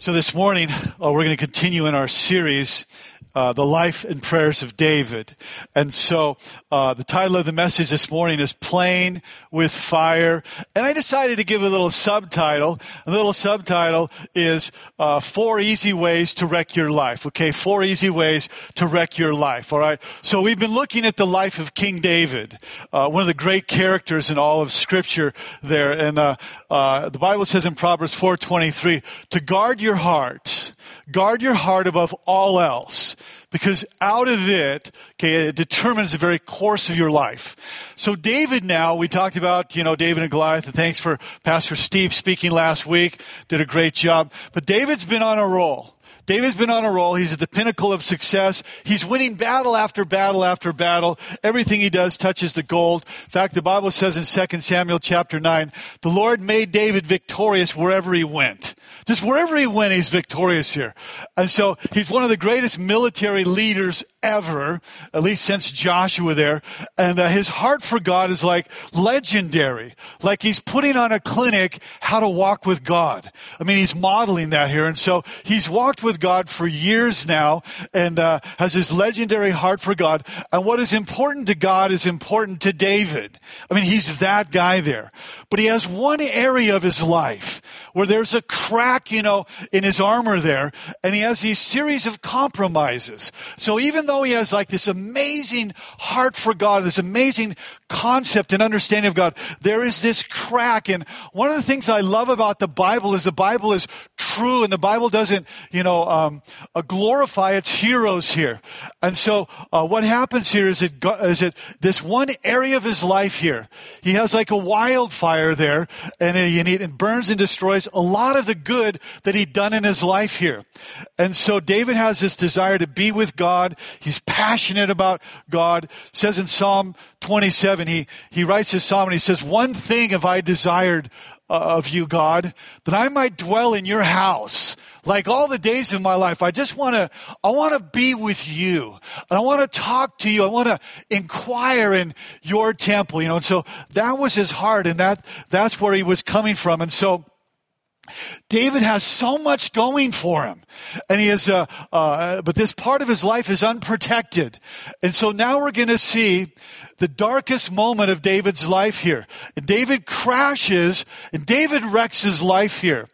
So, this morning, uh, we're going to continue in our series, uh, The Life and Prayers of David. And so, uh, the title of the message this morning is Playing with Fire. And I decided to give a little subtitle. A little subtitle is uh, Four Easy Ways to Wreck Your Life. Okay, four easy ways to wreck your life. All right. So, we've been looking at the life of King David, uh, one of the great characters in all of Scripture there. And the Bible says in Proverbs 4.23, to guard your your heart. Guard your heart above all else because out of it, okay, it determines the very course of your life. So David now, we talked about, you know, David and Goliath, and thanks for Pastor Steve speaking last week. Did a great job. But David's been on a roll. David's been on a roll. He's at the pinnacle of success. He's winning battle after battle after battle. Everything he does touches the gold. In fact, the Bible says in 2 Samuel chapter 9, the Lord made David victorious wherever he went. Just wherever he went, he's victorious here. And so he's one of the greatest military leaders ever, at least since Joshua there. And uh, his heart for God is like legendary. Like he's putting on a clinic how to walk with God. I mean, he's modeling that here. And so he's walked with God for years now and uh, has this legendary heart for God. And what is important to God is important to David. I mean, he's that guy there. But he has one area of his life where there's a crack, you know, in his armor there. And he has these series of compromises. So even though he has like this amazing heart for God, this amazing concept and understanding of God, there is this crack. And one of the things I love about the Bible is the Bible is true and the Bible doesn't, you know, um, uh, glorify its heroes here. And so uh, what happens here is it, is it this one area of his life here, he has like a wildfire there and it, it burns and destroys a lot of the good that he'd done in his life here. And so David has this desire to be with God. He's passionate about God. It says in Psalm 27, he, he writes his psalm and he says, One thing have I desired uh, of you, God, that I might dwell in your house. Like all the days of my life, I just want to, I want to be with you. And I want to talk to you. I want to inquire in your temple, you know. And so that was his heart and that, that's where he was coming from. And so, David has so much going for him, and he is, uh, uh, but this part of his life is unprotected, and so now we're going to see the darkest moment of David's life here. David crashes, and David wrecks his life here,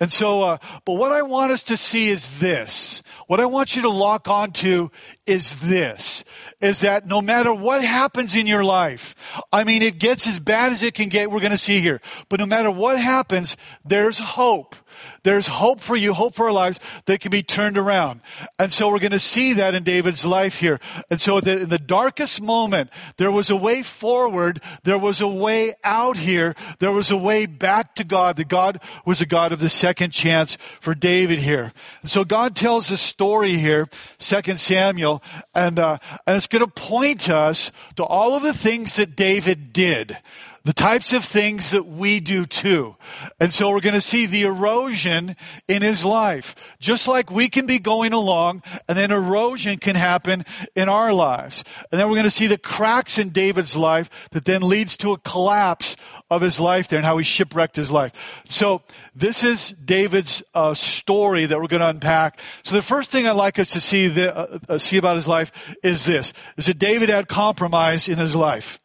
and so. Uh, but what I want us to see is this: what I want you to lock onto is this, is that no matter what happens in your life, I mean, it gets as bad as it can get, we're going to see here. But no matter what happens, there's hope. There's hope for you, hope for our lives that can be turned around. And so we're going to see that in David's life here. And so the, in the darkest moment, there was a way forward. There was a way out here. There was a way back to God. That God was a God of the second chance for David here. And so God tells a story here, Second Samuel, and, uh, and it's going to point us to all of the things that David did the types of things that we do too. And so we're going to see the erosion in his life. Just like we can be going along and then erosion can happen in our lives. And then we're going to see the cracks in David's life that then leads to a collapse of his life there and how he shipwrecked his life. So this is David's uh, story that we're going to unpack. So the first thing I'd like us to see, the, uh, uh, see about his life is this, is that David had compromise in his life.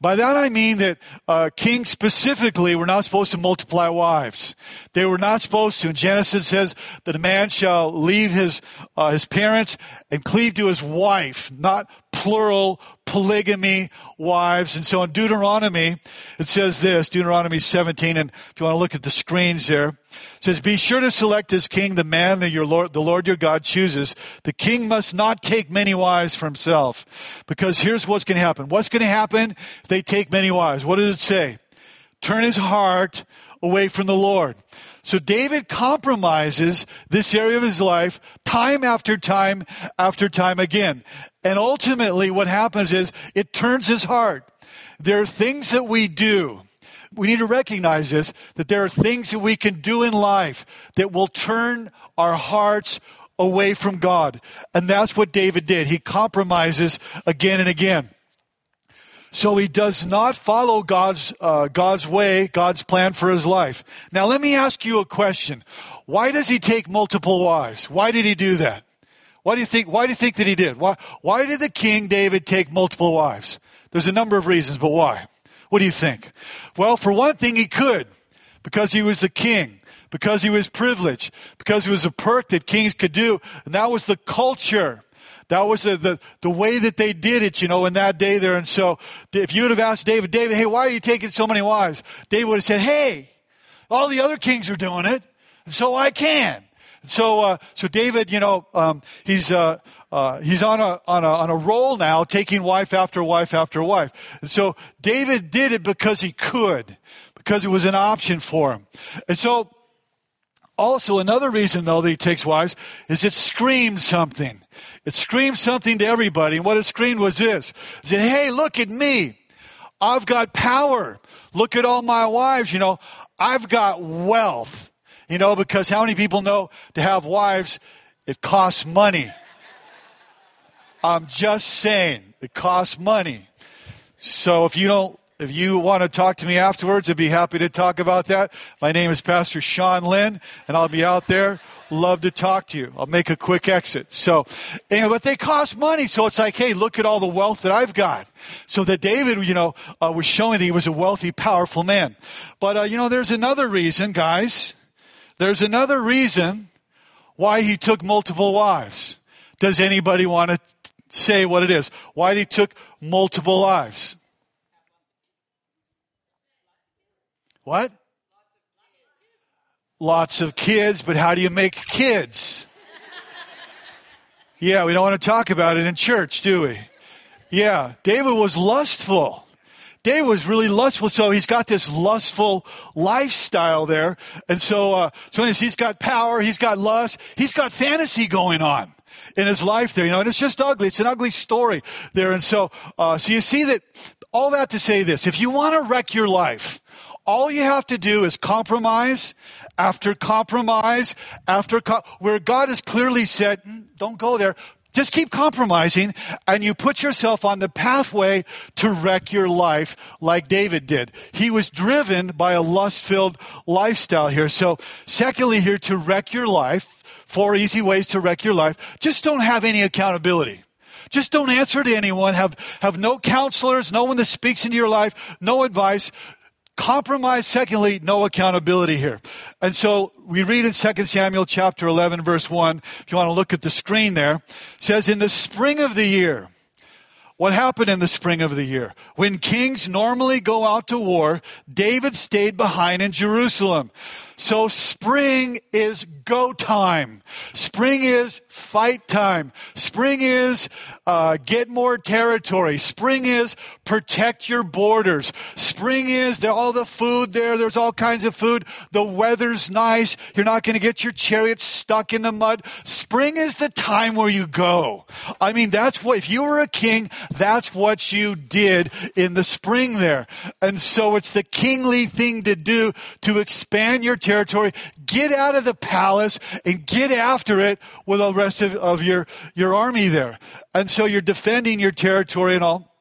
By that I mean that uh, kings specifically were not supposed to multiply wives. They were not supposed to. And Genesis says that a man shall leave his uh, his parents and cleave to his wife, not plural polygamy wives. And so in Deuteronomy, it says this, Deuteronomy 17, and if you want to look at the screens there, it says, Be sure to select as king the man that your Lord, the Lord your God chooses. The king must not take many wives for himself. Because here's what's going to happen. What's going to happen if they take many wives? What does it say? Turn his heart away from the Lord. So David compromises this area of his life time after time after time again. And ultimately what happens is it turns his heart. There are things that we do. We need to recognize this, that there are things that we can do in life that will turn our hearts away from God. And that's what David did. He compromises again and again. So he does not follow God's, uh, God's way, God's plan for his life. Now let me ask you a question. Why does he take multiple wives? Why did he do that? Why do you think, why do you think that he did? Why, why did the king David take multiple wives? There's a number of reasons, but why? What do you think? Well, for one thing, he could, because he was the king, because he was privileged, because it was a perk that kings could do, and that was the culture. That was the, the, the, way that they did it, you know, in that day there. And so if you would have asked David, David, hey, why are you taking so many wives? David would have said, hey, all the other kings are doing it, and so I can. And so, uh, so David, you know, um, he's, uh, uh, he's on a, on, a, on a roll now, taking wife after wife after wife. And so David did it because he could, because it was an option for him. And so also another reason though that he takes wives is it screams something. It screams something to everybody. And what it screamed was this. It said, hey, look at me. I've got power. Look at all my wives. You know, I've got wealth. You know, because how many people know to have wives, it costs money. I'm just saying, it costs money. So if you don't, if you want to talk to me afterwards, I'd be happy to talk about that. My name is Pastor Sean Lynn, and I'll be out there. Love to talk to you. I'll make a quick exit. So, anyway, but they cost money. So it's like, hey, look at all the wealth that I've got. So that David, you know, uh, was showing that he was a wealthy, powerful man. But, uh, you know, there's another reason, guys. There's another reason why he took multiple wives. Does anybody want to say what it is. Why he took multiple lives. What? Lots of kids, but how do you make kids? Yeah, we don't want to talk about it in church, do we? Yeah, David was lustful. David was really lustful, so he's got this lustful lifestyle there. And so, uh, so he's got power, he's got lust, he's got fantasy going on in his life there, you know, and it's just ugly. It's an ugly story there. And so, uh, so you see that all that to say this, if you want to wreck your life, all you have to do is compromise after compromise after where God has clearly said, mm, don't go there. Just keep compromising and you put yourself on the pathway to wreck your life like David did. He was driven by a lust filled lifestyle here. So secondly here to wreck your life, Four easy ways to wreck your life. Just don't have any accountability. Just don't answer to anyone. Have, have no counselors, no one that speaks into your life, no advice. Compromise, secondly, no accountability here. And so we read in 2 Samuel chapter 11, verse 1, if you want to look at the screen there, says, In the spring of the year, what happened in the spring of the year? When kings normally go out to war, David stayed behind in Jerusalem. So spring is go time. Spring is fight time. Spring is uh, get more territory. Spring is protect your borders. Spring is there all the food there. There's all kinds of food. The weather's nice. You're not going to get your chariot stuck in the mud. Spring is the time where you go. I mean, that's what if you were a king, that's what you did in the spring there. And so it's the kingly thing to do to expand your territory. Get out of the palace and get after it with the rest of, of your, your army there. And so you're defending your territory and all.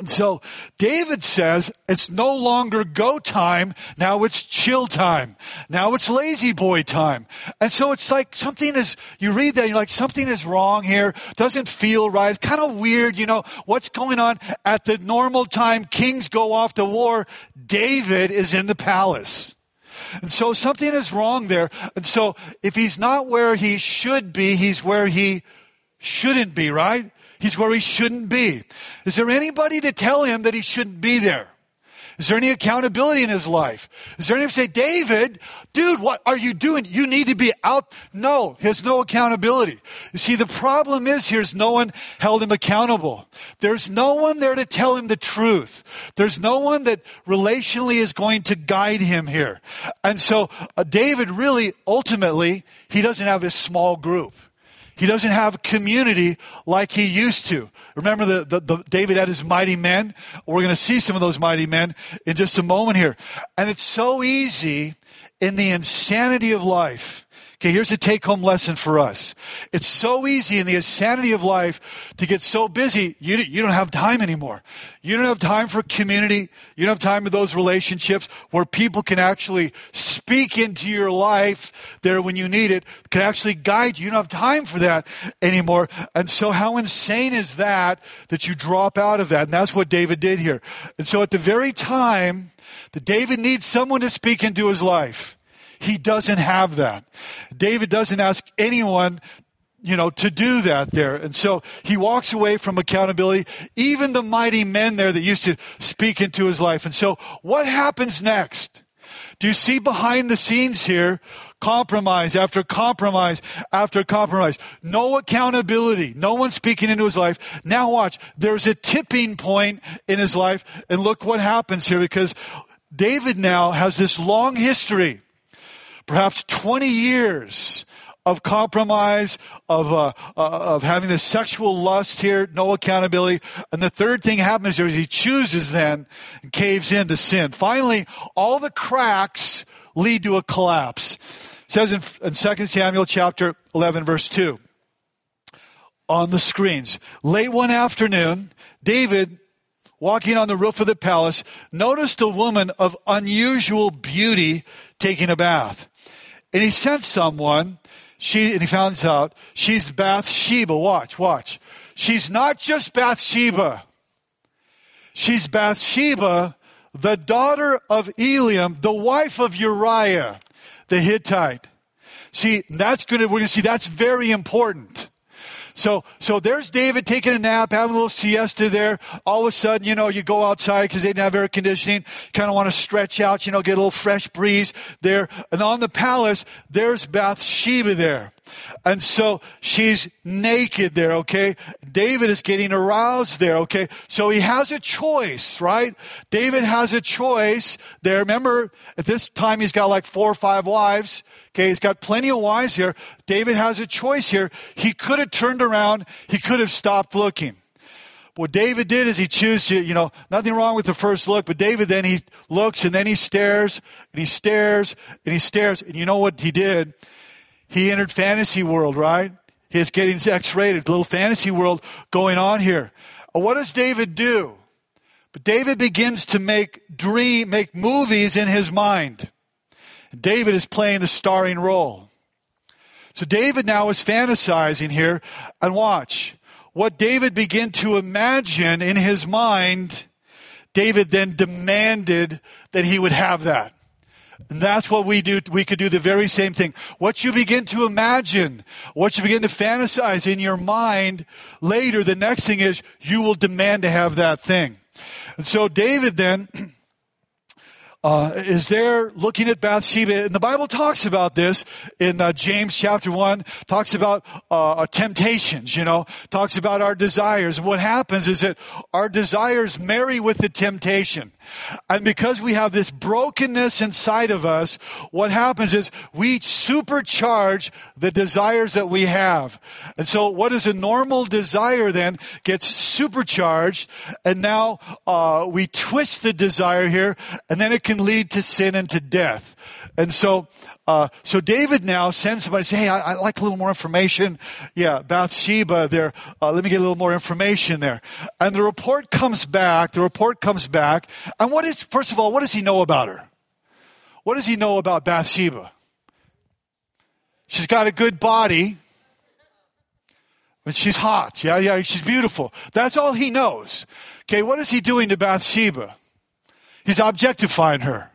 And so David says it's no longer go time. Now it's chill time. Now it's lazy boy time. And so it's like something is, you read that, you're like, something is wrong here. Doesn't feel right. It's kind of weird. You know, what's going on at the normal time kings go off to war? David is in the palace. And so something is wrong there. And so if he's not where he should be, he's where he shouldn't be, right? He's where he shouldn't be. Is there anybody to tell him that he shouldn't be there? Is there any accountability in his life? Is there anyone say, David, dude, what are you doing? You need to be out. No, he has no accountability. You see, the problem is here is no one held him accountable. There's no one there to tell him the truth. There's no one that relationally is going to guide him here. And so uh, David really, ultimately, he doesn't have his small group. He doesn't have community like he used to. Remember the, the, the David had his mighty men? We're going to see some of those mighty men in just a moment here. And it's so easy in the insanity of life. Okay, here's a take home lesson for us. It's so easy in the insanity of life to get so busy, you, you don't have time anymore. You don't have time for community. You don't have time for those relationships where people can actually speak into your life there when you need it, can actually guide you. You don't have time for that anymore. And so, how insane is that that you drop out of that? And that's what David did here. And so, at the very time that David needs someone to speak into his life, he doesn't have that. David doesn't ask anyone you know, to do that there. And so he walks away from accountability, even the mighty men there that used to speak into his life. And so what happens next? Do you see behind the scenes here compromise after compromise after compromise? No accountability. No one speaking into his life. Now watch. There's a tipping point in his life. And look what happens here because David now has this long history perhaps 20 years of compromise, of, uh, uh, of having the sexual lust here, no accountability. And the third thing happens here is he chooses then and caves into sin. Finally, all the cracks lead to a collapse. It says in, in 2 Samuel chapter 11, verse 2, on the screens. Late one afternoon, David walking on the roof of the palace, noticed a woman of unusual beauty taking a bath. And he sent someone, she, and he found out she's Bathsheba. Watch, watch. She's not just Bathsheba. She's Bathsheba, the daughter of Eliam, the wife of Uriah, the Hittite. See, that's going to, we're going to see that's very important. So, so there's David taking a nap, having a little siesta there. All of a sudden, you know, you go outside because they didn't have air conditioning. Kind of want to stretch out, you know, get a little fresh breeze there. And on the palace, there's Bathsheba there. And so she's naked there, okay? David is getting aroused there, okay? So he has a choice, right? David has a choice there. Remember, at this time he's got like four or five wives. Okay, he's got plenty of wives here. David has a choice here. He could have turned around, he could have stopped looking. What David did is he chose to, you know, nothing wrong with the first look, but David then he looks and then he stares and he stares and he stares. And you know what he did? He entered fantasy world, right? He's getting X-rated, little fantasy world going on here. Uh, what does David do? But David begins to make dream, make movies in his mind. David is playing the starring role. So David now is fantasizing here, and watch. What David began to imagine in his mind, David then demanded that he would have that. That's what we do. We could do the very same thing. What you begin to imagine, what you begin to fantasize in your mind later, the next thing is you will demand to have that thing. And so David then uh, is there looking at Bathsheba. And the Bible talks about this in uh, James chapter 1, talks about uh, temptations, you know, talks about our desires. And what happens is that our desires marry with the temptation. And because we have this brokenness inside of us, what happens is we supercharge the desires that we have. And so what is a normal desire then gets supercharged and now uh, we twist the desire here and then it can lead to sin and to death. And so, uh, so David now sends somebody say, "Hey, I, I, like a little more information." Yeah, Bathsheba. There, uh, let me get a little more information there. And the report comes back. The report comes back. And what is first of all, what does he know about her? What does he know about Bathsheba? She's got a good body. But she's hot. Yeah, yeah, she's beautiful. That's all he knows. Okay, what is he doing to Bathsheba? He's objectifying her.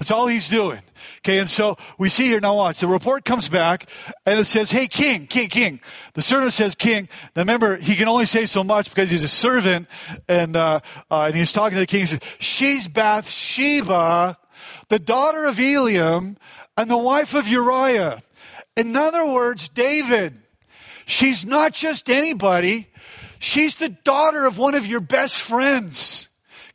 That's all he's doing. Okay, and so we see here, now watch, the report comes back and it says, hey, king, king, king. The servant says, king. Now remember, he can only say so much because he's a servant and, uh, uh, and he's talking to the king. He says, she's Bathsheba, the daughter of Eliam and the wife of Uriah. In other words, David, she's not just anybody. She's the daughter of one of your best friends.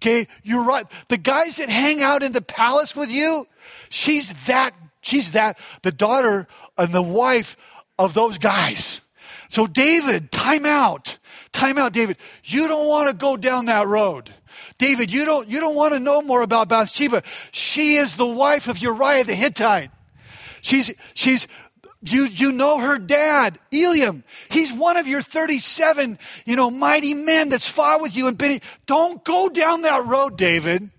Okay, you're right. The guys that hang out in the palace with you, she's that, she's that, the daughter and the wife of those guys. So, David, time out. Time out, David. You don't want to go down that road. David, you don't, you don't want to know more about Bathsheba. She is the wife of Uriah the Hittite. She's, she's you, you know her dad, Eliam. He's one of your 37, you know, mighty men that's fought with you and been. Don't go down that road, David.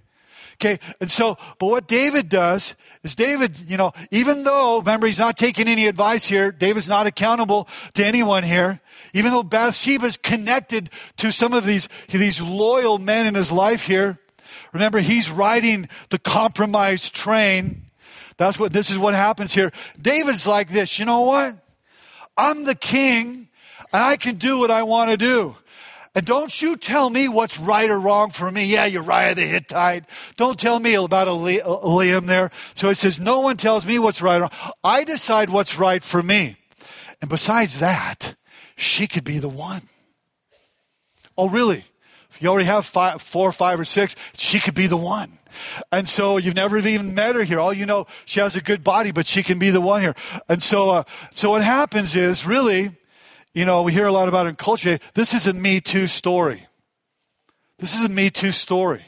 Okay. And so, but what David does is David, you know, even though, remember, he's not taking any advice here. David's not accountable to anyone here. Even though Bathsheba's connected to some of these, these loyal men in his life here. Remember, he's riding the compromise train. That's what, this is what happens here. David's like this. You know what? I'm the king and I can do what I want to do. And don't you tell me what's right or wrong for me. Yeah, Uriah the Hittite. Don't tell me about Eliam there. So he says, no one tells me what's right or wrong. I decide what's right for me. And besides that, she could be the one. Oh, really? If you already have five, four, five, or six, she could be the one. And so you've never even met her here. All you know, she has a good body, but she can be the one here. And so, uh, so what happens is really, you know, we hear a lot about in culture. This is a Me Too story. This is a Me Too story.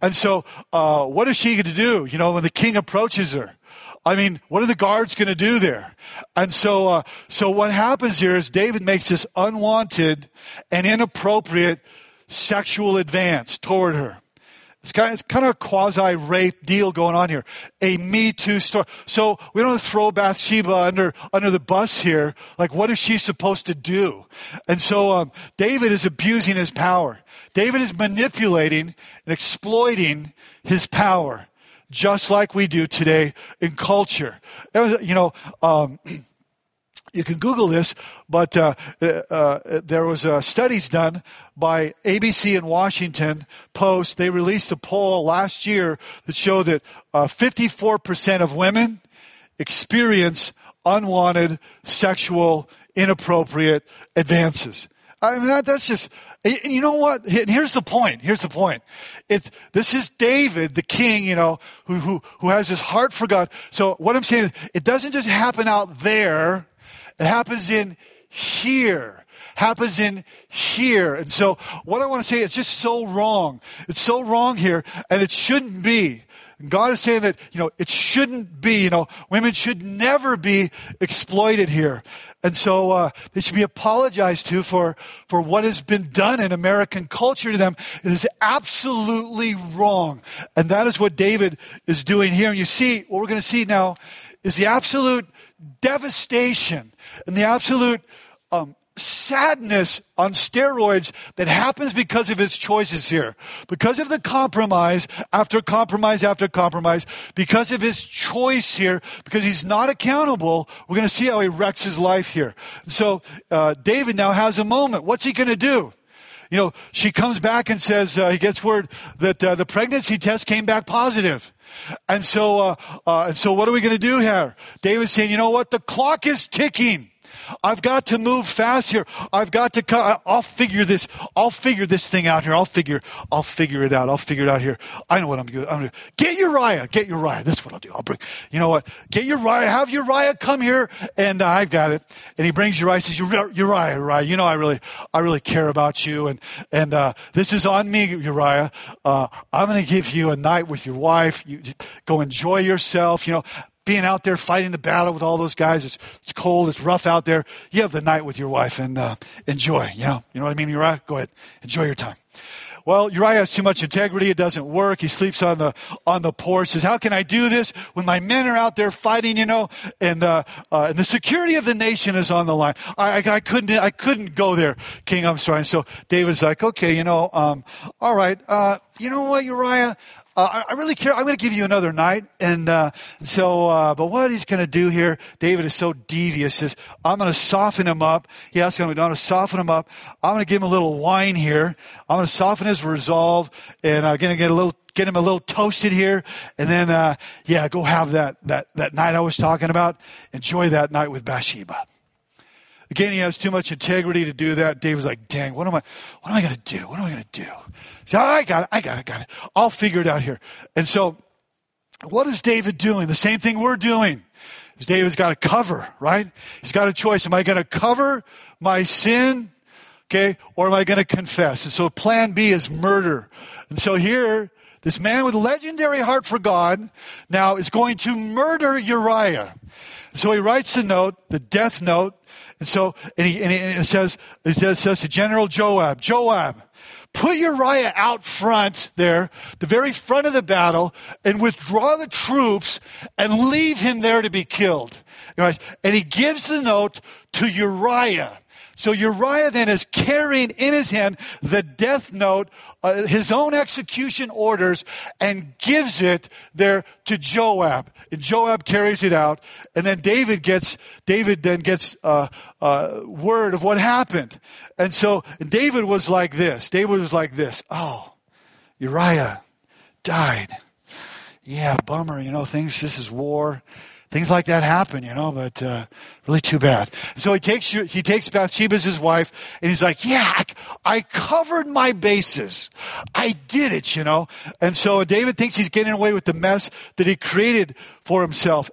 And so, uh, what is she going to do? You know, when the king approaches her, I mean, what are the guards going to do there? And so, uh, so what happens here is David makes this unwanted and inappropriate sexual advance toward her. It's kind, of, it's kind of a quasi rape deal going on here. A Me Too story. So we don't throw Bathsheba under, under the bus here. Like, what is she supposed to do? And so um, David is abusing his power. David is manipulating and exploiting his power, just like we do today in culture. You know, um, you can Google this, but uh, uh, uh, there was uh, studies done by ABC and Washington Post. They released a poll last year that showed that 54% uh, of women experience unwanted sexual inappropriate advances. I mean, that, that's just, and you know what? Here's the point. Here's the point. It's, this is David, the king, you know, who, who, who has his heart for God. So what I'm saying is, it doesn't just happen out there. It happens in here. Happens in here. And so what I want to say is just so wrong. It's so wrong here, and it shouldn't be. God is saying that, you know, it shouldn't be, you know, women should never be exploited here. And so uh, they should be apologized to for, for what has been done in American culture to them. It is absolutely wrong. And that is what David is doing here. And you see, what we're going to see now is the absolute devastation and the absolute um, sadness on steroids that happens because of his choices here. Because of the compromise after compromise after compromise, because of his choice here, because he's not accountable, we're going to see how he wrecks his life here. So uh, David now has a moment. What's he going to do? You know, she comes back and says, uh, he gets word that uh, the pregnancy test came back positive. And so, uh, uh, and so what are we going to do here? David's saying, you know what? The clock is ticking. I've got to move fast here. I've got to cut. I'll figure this. I'll figure this thing out here. I'll figure. I'll figure it out. I'll figure it out here. I know what I'm doing. I'm gonna get Uriah. Get Uriah. That's what I'll do. I'll bring. You know what? Get Uriah. Have Uriah come here, and uh, I've got it. And he brings Uriah. Says Uriah, Uriah. You know I really, I really care about you, and and uh, this is on me, Uriah. Uh, I'm going to give you a night with your wife. You go enjoy yourself. You know being out there fighting the battle with all those guys. It's, it's cold, it's rough out there. You have the night with your wife and uh, enjoy. You know, you know what I mean, Uriah? Go ahead, enjoy your time. Well, Uriah has too much integrity. It doesn't work. He sleeps on the on the porch. Says, "How can I do this when my men are out there fighting? You know, and uh, uh, and the security of the nation is on the line. I, I, I, couldn't I couldn't go there, King. I'm sorry." And so David's like, "Okay, you know, um, all right. Uh, you know what, Uriah? Uh, I really care. I'm going to give you another night. And uh, so, uh, but what he's going to do here, David is so devious, is I'm going to soften him up. He asks him, I'm going to soften him up. I'm going to give him a little wine here. I'm going to soften his resolve, and I'm going to get a little get him a little toasted here, and then uh, yeah, go have that that that night I was talking about. Enjoy that night with Bathsheba. Again, he has too much integrity to do that. David's like, dang, what am I, what am I going to do? What am I going to do? So I got it. I got it. Got it. I'll figure it out here. And so what is David doing? The same thing we're doing. Is David's got a cover, right? He's got a choice. Am I going to cover my sin? Okay. Or am I going to confess? And so plan B is murder. And so here, this man with legendary heart for God, now is going to murder Uriah. So he writes the note, the death note, and so and, he, and, he, and it says it says, says to General Joab, Joab, put Uriah out front there, the very front of the battle, and withdraw the troops and leave him there to be killed. And he gives the note to Uriah. So Uriah then is carrying in his hand the death note, uh, his own execution orders, and gives it there to Joab. And Joab carries it out, and then David gets David then gets uh, uh, word of what happened. And so David was like this. David was like this. Oh, Uriah died. Yeah, bummer. You know, things. This is war things like that happen, you know, but uh, really too bad. So he takes he takes Bathsheba as his wife, and he's like, "Yeah, I, I covered my bases. I did it, you know." And so David thinks he's getting away with the mess that he created for himself.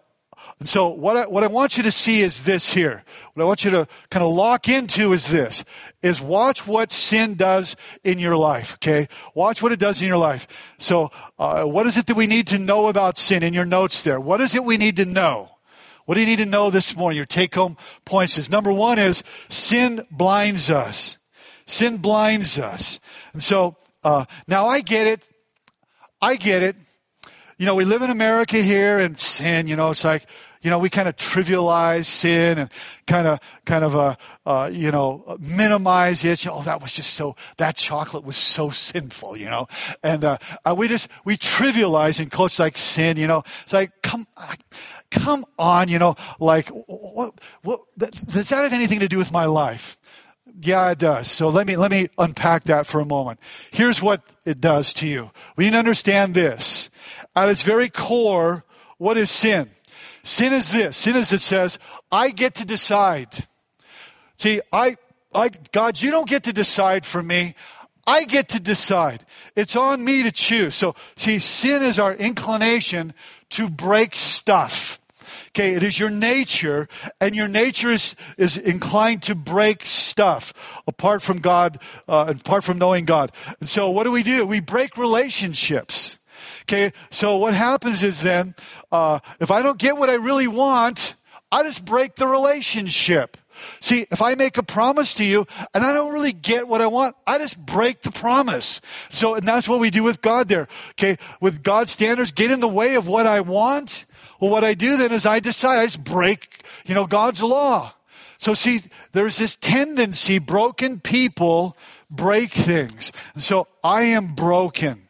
And so what I, what I want you to see is this here. What I want you to kind of lock into is this, is watch what sin does in your life, okay? Watch what it does in your life. So uh, what is it that we need to know about sin in your notes there? What is it we need to know? What do you need to know this morning? Your take home points is number one is sin blinds us. Sin blinds us. And so uh, now I get it. I get it. You know, we live in America here and sin, you know, it's like, you know, we kind of trivialize sin and kind of, kind of, uh, uh, you know, minimize it. You know, oh, that was just so, that chocolate was so sinful, you know, and uh, uh we just we trivialize in culture like sin. You know, it's like come, come on, you know, like what, what does that have anything to do with my life? Yeah, it does. So let me let me unpack that for a moment. Here's what it does to you. We need to understand this. At its very core, what is sin? Sin is this. Sin is it says, I get to decide. See, I, I, God, you don't get to decide for me. I get to decide. It's on me to choose. So, see, sin is our inclination to break stuff. Okay, it is your nature, and your nature is, is inclined to break apart from God, uh, apart from knowing God. And so, what do we do? We break relationships. Okay, so what happens is then, uh, if I don't get what I really want, I just break the relationship. See, if I make a promise to you and I don't really get what I want, I just break the promise. So, and that's what we do with God there. Okay, with God's standards, get in the way of what I want. Well, what I do then is I decide, I just break, you know, God's law. So see, there's this tendency, broken people break things. And so I am broken.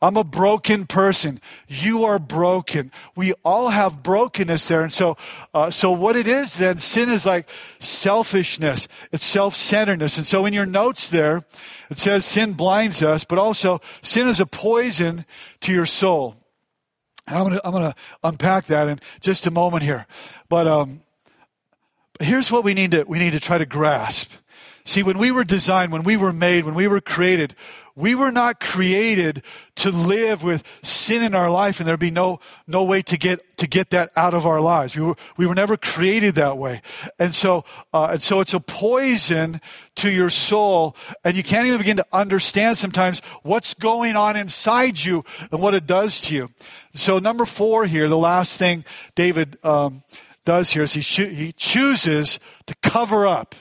I'm a broken person. You are broken. We all have brokenness there. And so, uh, so what it is then, sin is like selfishness. It's self-centeredness. And so in your notes there, it says sin blinds us, but also sin is a poison to your soul. And I'm going to, I'm going to unpack that in just a moment here. But, um, here's what we need to, we need to try to grasp. See, when we were designed, when we were made, when we were created, we were not created to live with sin in our life and there'd be no, no way to get, to get that out of our lives. We were, we were never created that way. And so, uh, and so it's a poison to your soul and you can't even begin to understand sometimes what's going on inside you and what it does to you. So number four here, the last thing David, um, does here is he, cho- he chooses to cover up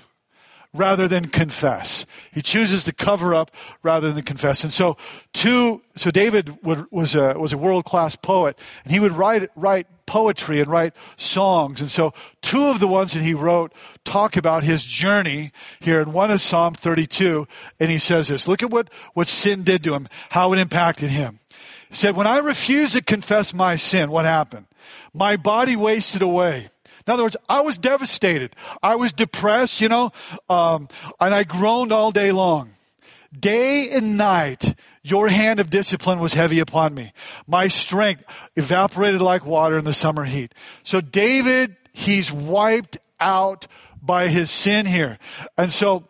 rather than confess. He chooses to cover up rather than confess. And so, two, so David would, was a, was a world class poet, and he would write, write poetry and write songs. And so, two of the ones that he wrote talk about his journey here. And one is Psalm 32, and he says this Look at what, what sin did to him, how it impacted him. He said, When I refused to confess my sin, what happened? My body wasted away. In other words, I was devastated. I was depressed, you know, um, and I groaned all day long. Day and night, your hand of discipline was heavy upon me. My strength evaporated like water in the summer heat. So David, he's wiped out by his sin here. And so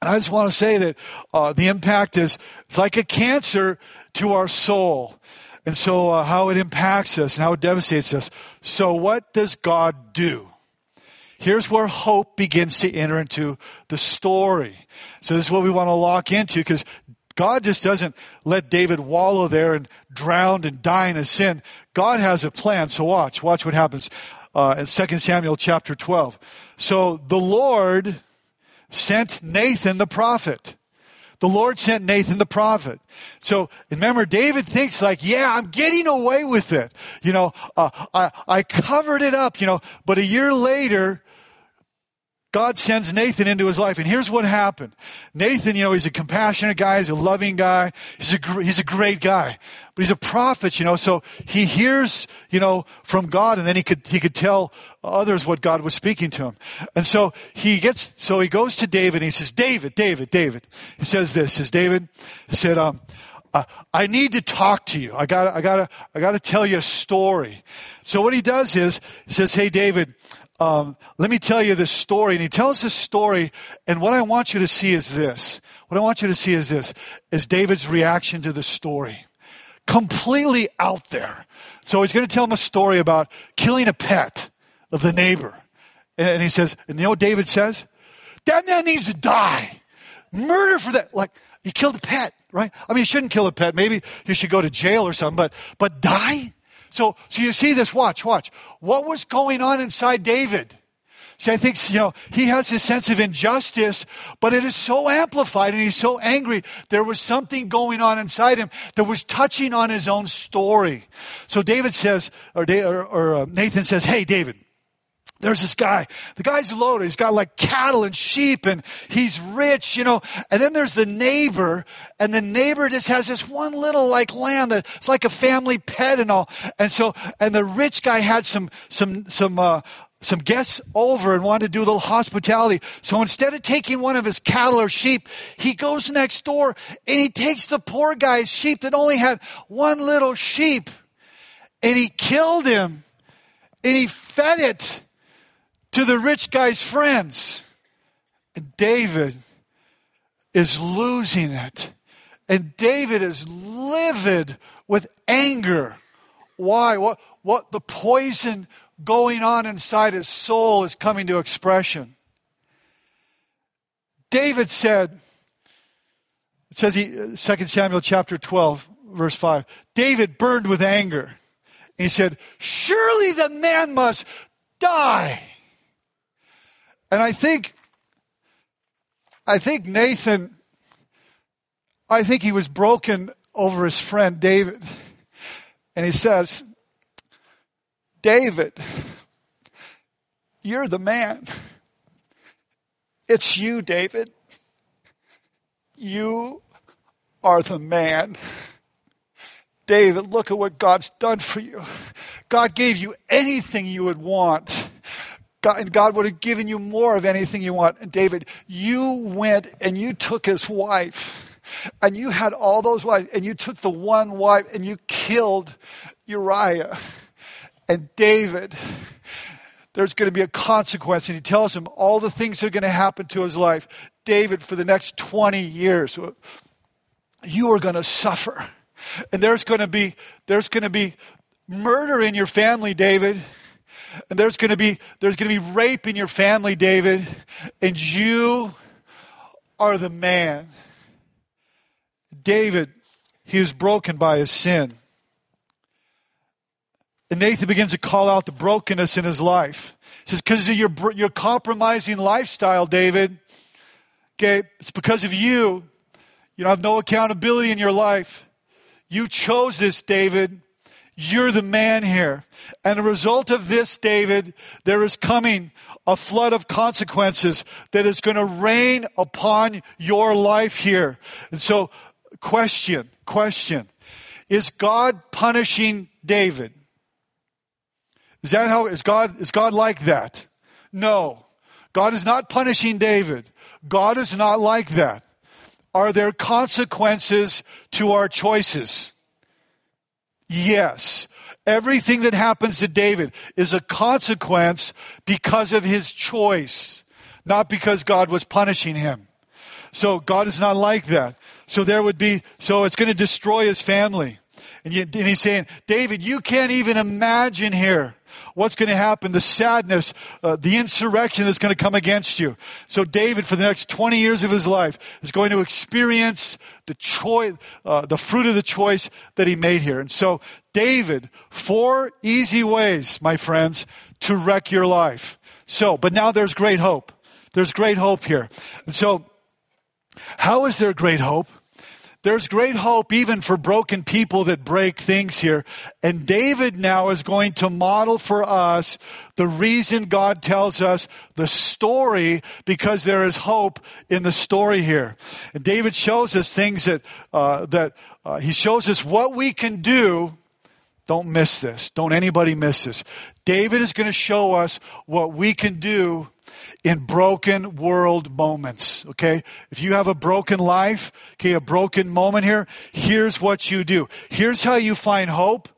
I just want to say that uh, the impact is it's like a cancer to our soul. And so, uh, how it impacts us and how it devastates us. So, what does God do? Here's where hope begins to enter into the story. So, this is what we want to lock into because God just doesn't let David wallow there and drown and die in his sin. God has a plan. So watch, watch what happens uh, in 2 Samuel chapter 12. So the Lord sent Nathan the prophet. The Lord sent Nathan the prophet. So remember, David thinks like, yeah, I'm getting away with it. You know, uh, I, I covered it up, you know, but a year later, God sends Nathan into his life. And here's what happened. Nathan, you know, he's a compassionate guy. He's a loving guy. He's a, he's a great guy. But he's a prophet, you know, so he hears, you know, from God and then he could, he could tell others what God was speaking to him. And so he gets, so he goes to David and he says, David, David, David. He says this, says David, said, um, I need to talk to you. I got I got I got to tell you a story. So what he does is he says, "Hey David, um, let me tell you this story. And he tells this story, and what I want you to see is this. What I want you to see is this, is David's reaction to the story. Completely out there. So he's going to tell him a story about killing a pet of the neighbor. And he says, and you know what David says? That man needs to die. Murder for that. Like, he killed a pet, right? I mean, you shouldn't kill a pet. Maybe you should go to jail or something, but, but die? So, so you see this, watch, watch. What was going on inside David? See, I think, you know, he has this sense of injustice, but it is so amplified and he's so angry. There was something going on inside him that was touching on his own story. So David says, or, or, or uh, Nathan says, Hey, David, there's this guy. The guy's loaded. He's got like cattle and sheep and he's rich, you know. And then there's the neighbor and the neighbor just has this one little like lamb that's like a family pet and all. And so, and the rich guy had some, some, some, uh, some guests over and wanted to do a little hospitality. So instead of taking one of his cattle or sheep, he goes next door and he takes the poor guy's sheep that only had one little sheep and he killed him and he fed it to the rich guy's friends. And David is losing it. And David is livid with anger. Why? What, what the poison going on inside his soul is coming to expression. David said, it says he, 2 Samuel chapter 12, verse 5, David burned with anger. And he said, Surely the man must die. And I think, I think Nathan, I think he was broken over his friend David. And he says, David, you're the man. It's you, David. You are the man. David, look at what God's done for you. God gave you anything you would want. God, and God would have given you more of anything you want. And David, you went and you took his wife, and you had all those wives, and you took the one wife and you killed Uriah. And David, there's going to be a consequence. And he tells him all the things that are going to happen to his life. David, for the next 20 years, you are going to suffer. And there's going to be, there's going to be murder in your family, David. And there's going to be there's going to be rape in your family, David, and you are the man. David, he is broken by his sin. And Nathan begins to call out the brokenness in his life. He says, because of your, your compromising lifestyle, David, okay, it's because of you. You don't have no accountability in your life. You chose this, David. You're the man here. And a result of this, David, there is coming a flood of consequences that is going to rain upon your life here. And so, question, question. Is God punishing David? Is that how, is God, is God like that? No. God is not punishing David. God is not like that. Are there consequences to our choices? Yes. Everything that happens to David is a consequence because of his choice, not because God was punishing him. So God is not like that. So there would be, so it's going to destroy his family. And, you, and he's saying, David, you can't even imagine here what's going to happen, the sadness, uh, the insurrection that's going to come against you. So David, for the next 20 years of his life, is going to experience the choice, uh, the fruit of the choice that he made here. And so David, four easy ways, my friends, to wreck your life. So, but now there's great hope. There's great hope here. And so, how is there great hope? There's great hope even for broken people that break things here. And David now is going to model for us the reason God tells us the story because there is hope in the story here. And David shows us things that, uh, that uh, he shows us what we can do don't miss this. Don't anybody miss this. David is going to show us what we can do in broken world moments. Okay? If you have a broken life, okay, a broken moment here, here's what you do. Here's how you find hope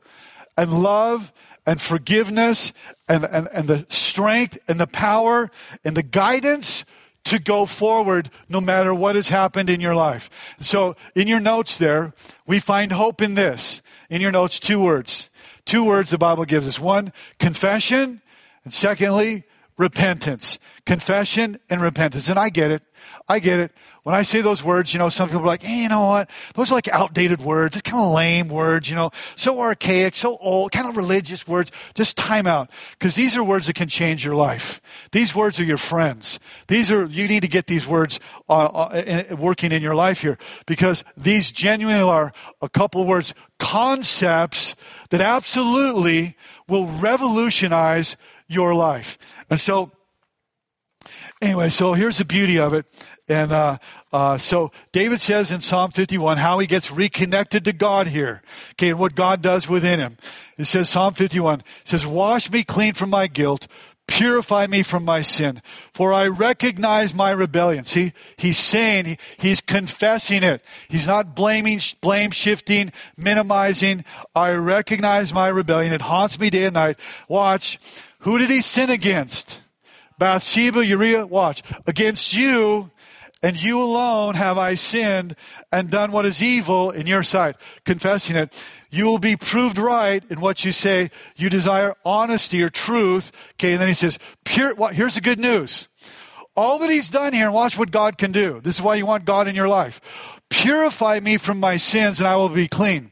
and love and forgiveness and, and, and the strength and the power and the guidance to go forward no matter what has happened in your life. So, in your notes there, we find hope in this. In your notes, two words. Two words the Bible gives us. One, confession, and secondly, repentance. Confession and repentance. And I get it. I get it. When I say those words, you know, some people are like, hey, you know what? Those are like outdated words. It's kind of lame words, you know, so archaic, so old, kind of religious words. Just time out. Because these are words that can change your life. These words are your friends. These are, you need to get these words uh, uh, working in your life here. Because these genuinely are a couple words, concepts that absolutely will revolutionize your life. And so, anyway, so here's the beauty of it. And uh, uh, so David says in Psalm 51 how he gets reconnected to God here. Okay, and what God does within him. It says, Psalm 51 says, Wash me clean from my guilt, purify me from my sin, for I recognize my rebellion. See, he's saying, he's confessing it. He's not blaming, blame shifting, minimizing. I recognize my rebellion. It haunts me day and night. Watch. Who did he sin against? Bathsheba, Uriah, watch. Against you and you alone have I sinned and done what is evil in your sight. Confessing it, you will be proved right in what you say. You desire honesty or truth. Okay, and then he says, pure, well, here's the good news. All that he's done here, and watch what God can do. This is why you want God in your life. Purify me from my sins, and I will be clean.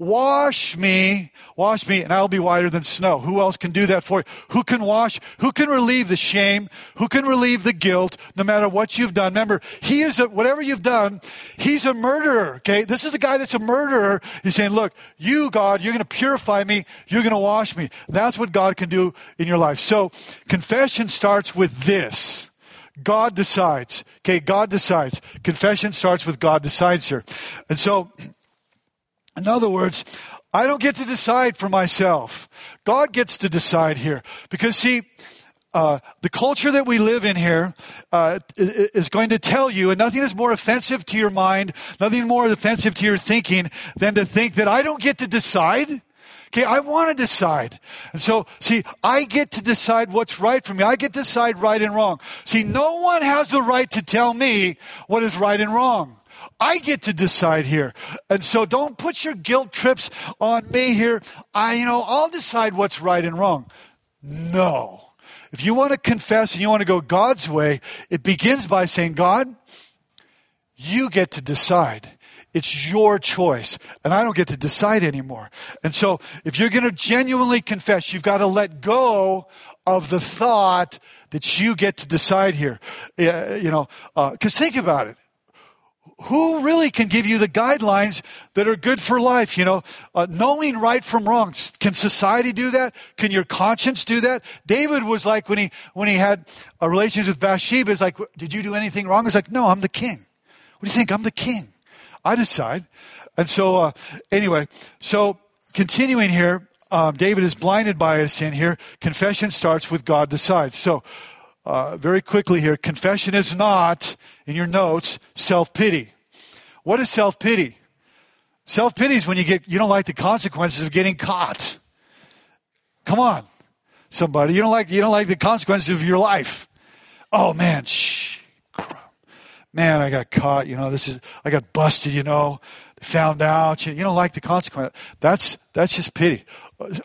Wash me, wash me, and I'll be whiter than snow. Who else can do that for you? Who can wash? Who can relieve the shame? Who can relieve the guilt no matter what you've done? Remember, he is a, whatever you've done, he's a murderer, okay? This is the guy that's a murderer. He's saying, look, you, God, you're going to purify me. You're going to wash me. That's what God can do in your life. So confession starts with this. God decides. Okay, God decides. Confession starts with God decides here. And so, in other words, I don't get to decide for myself. God gets to decide here. Because, see, uh, the culture that we live in here uh, is going to tell you, and nothing is more offensive to your mind, nothing more offensive to your thinking than to think that I don't get to decide. Okay, I want to decide. And so, see, I get to decide what's right for me. I get to decide right and wrong. See, no one has the right to tell me what is right and wrong. I get to decide here. And so don't put your guilt trips on me here. I, you know, I'll decide what's right and wrong. No. If you want to confess and you want to go God's way, it begins by saying, God, you get to decide. It's your choice, and I don't get to decide anymore. And so, if you're going to genuinely confess, you've got to let go of the thought that you get to decide here. You know, because uh, think about it who really can give you the guidelines that are good for life? You know, uh, knowing right from wrong. Can society do that? Can your conscience do that? David was like when he when he had a relationship with Bathsheba. Is like, did you do anything wrong? He's like, no, I'm the king. What do you think? I'm the king. I decide. And so, uh, anyway, so continuing here, um, David is blinded by his sin here. Confession starts with God decides. So, uh, very quickly here, confession is not in your notes, self pity. What is self pity? Self pity is when you get you don't like the consequences of getting caught. Come on, somebody. You don't like you don't like the consequences of your life. Oh man, shh, man, I got caught. You know, this is I got busted. You know, found out. You, you don't like the consequence. That's that's just pity.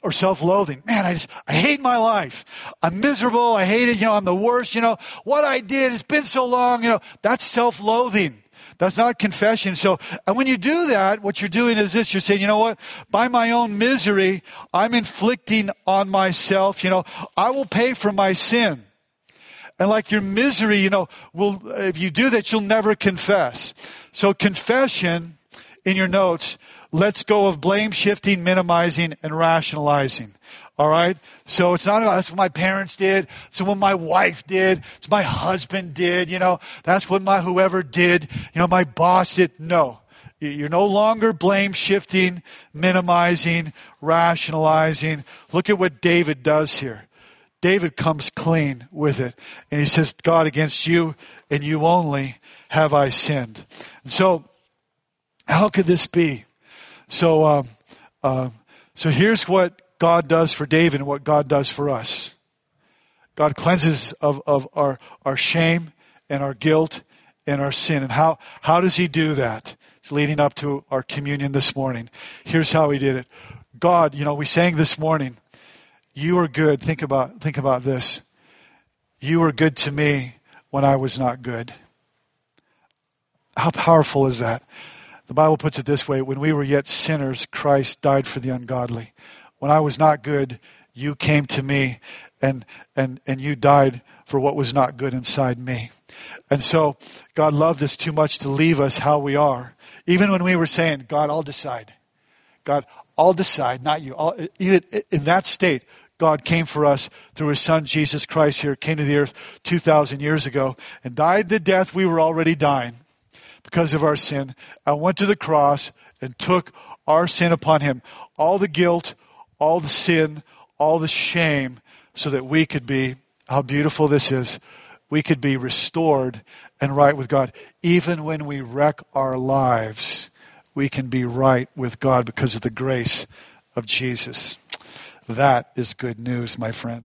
Or self-loathing. Man, I just I hate my life. I'm miserable. I hate it. You know, I'm the worst. You know, what I did. It's been so long. You know, that's self-loathing. That's not confession. So, and when you do that, what you're doing is this: you're saying, you know what? By my own misery, I'm inflicting on myself. You know, I will pay for my sin. And like your misery, you know, will if you do that, you'll never confess. So confession in your notes lets go of blame shifting, minimizing, and rationalizing. All right? So it's not about that's what my parents did, it's what my wife did, it's my husband did, you know, that's what my whoever did, you know, my boss did. No. You're no longer blame shifting, minimizing, rationalizing. Look at what David does here. David comes clean with it. And he says, God, against you and you only have I sinned. And so, how could this be? So, um, uh, so here's what God does for David and what God does for us. God cleanses of, of our, our shame and our guilt and our sin. And how, how does he do that? It's leading up to our communion this morning. Here's how he did it. God, you know, we sang this morning, you are good. Think about, think about this. You were good to me when I was not good. How powerful is that? The Bible puts it this way when we were yet sinners, Christ died for the ungodly. When I was not good, you came to me and, and, and you died for what was not good inside me. And so God loved us too much to leave us how we are. Even when we were saying, God, I'll decide. God, I'll decide, not you. I'll, even in that state, God came for us through his son Jesus Christ here, came to the earth 2,000 years ago and died the death we were already dying because of our sin and went to the cross and took our sin upon him. All the guilt, all the sin, all the shame, so that we could be, how beautiful this is, we could be restored and right with God. Even when we wreck our lives, we can be right with God because of the grace of Jesus. That is good news, my friend.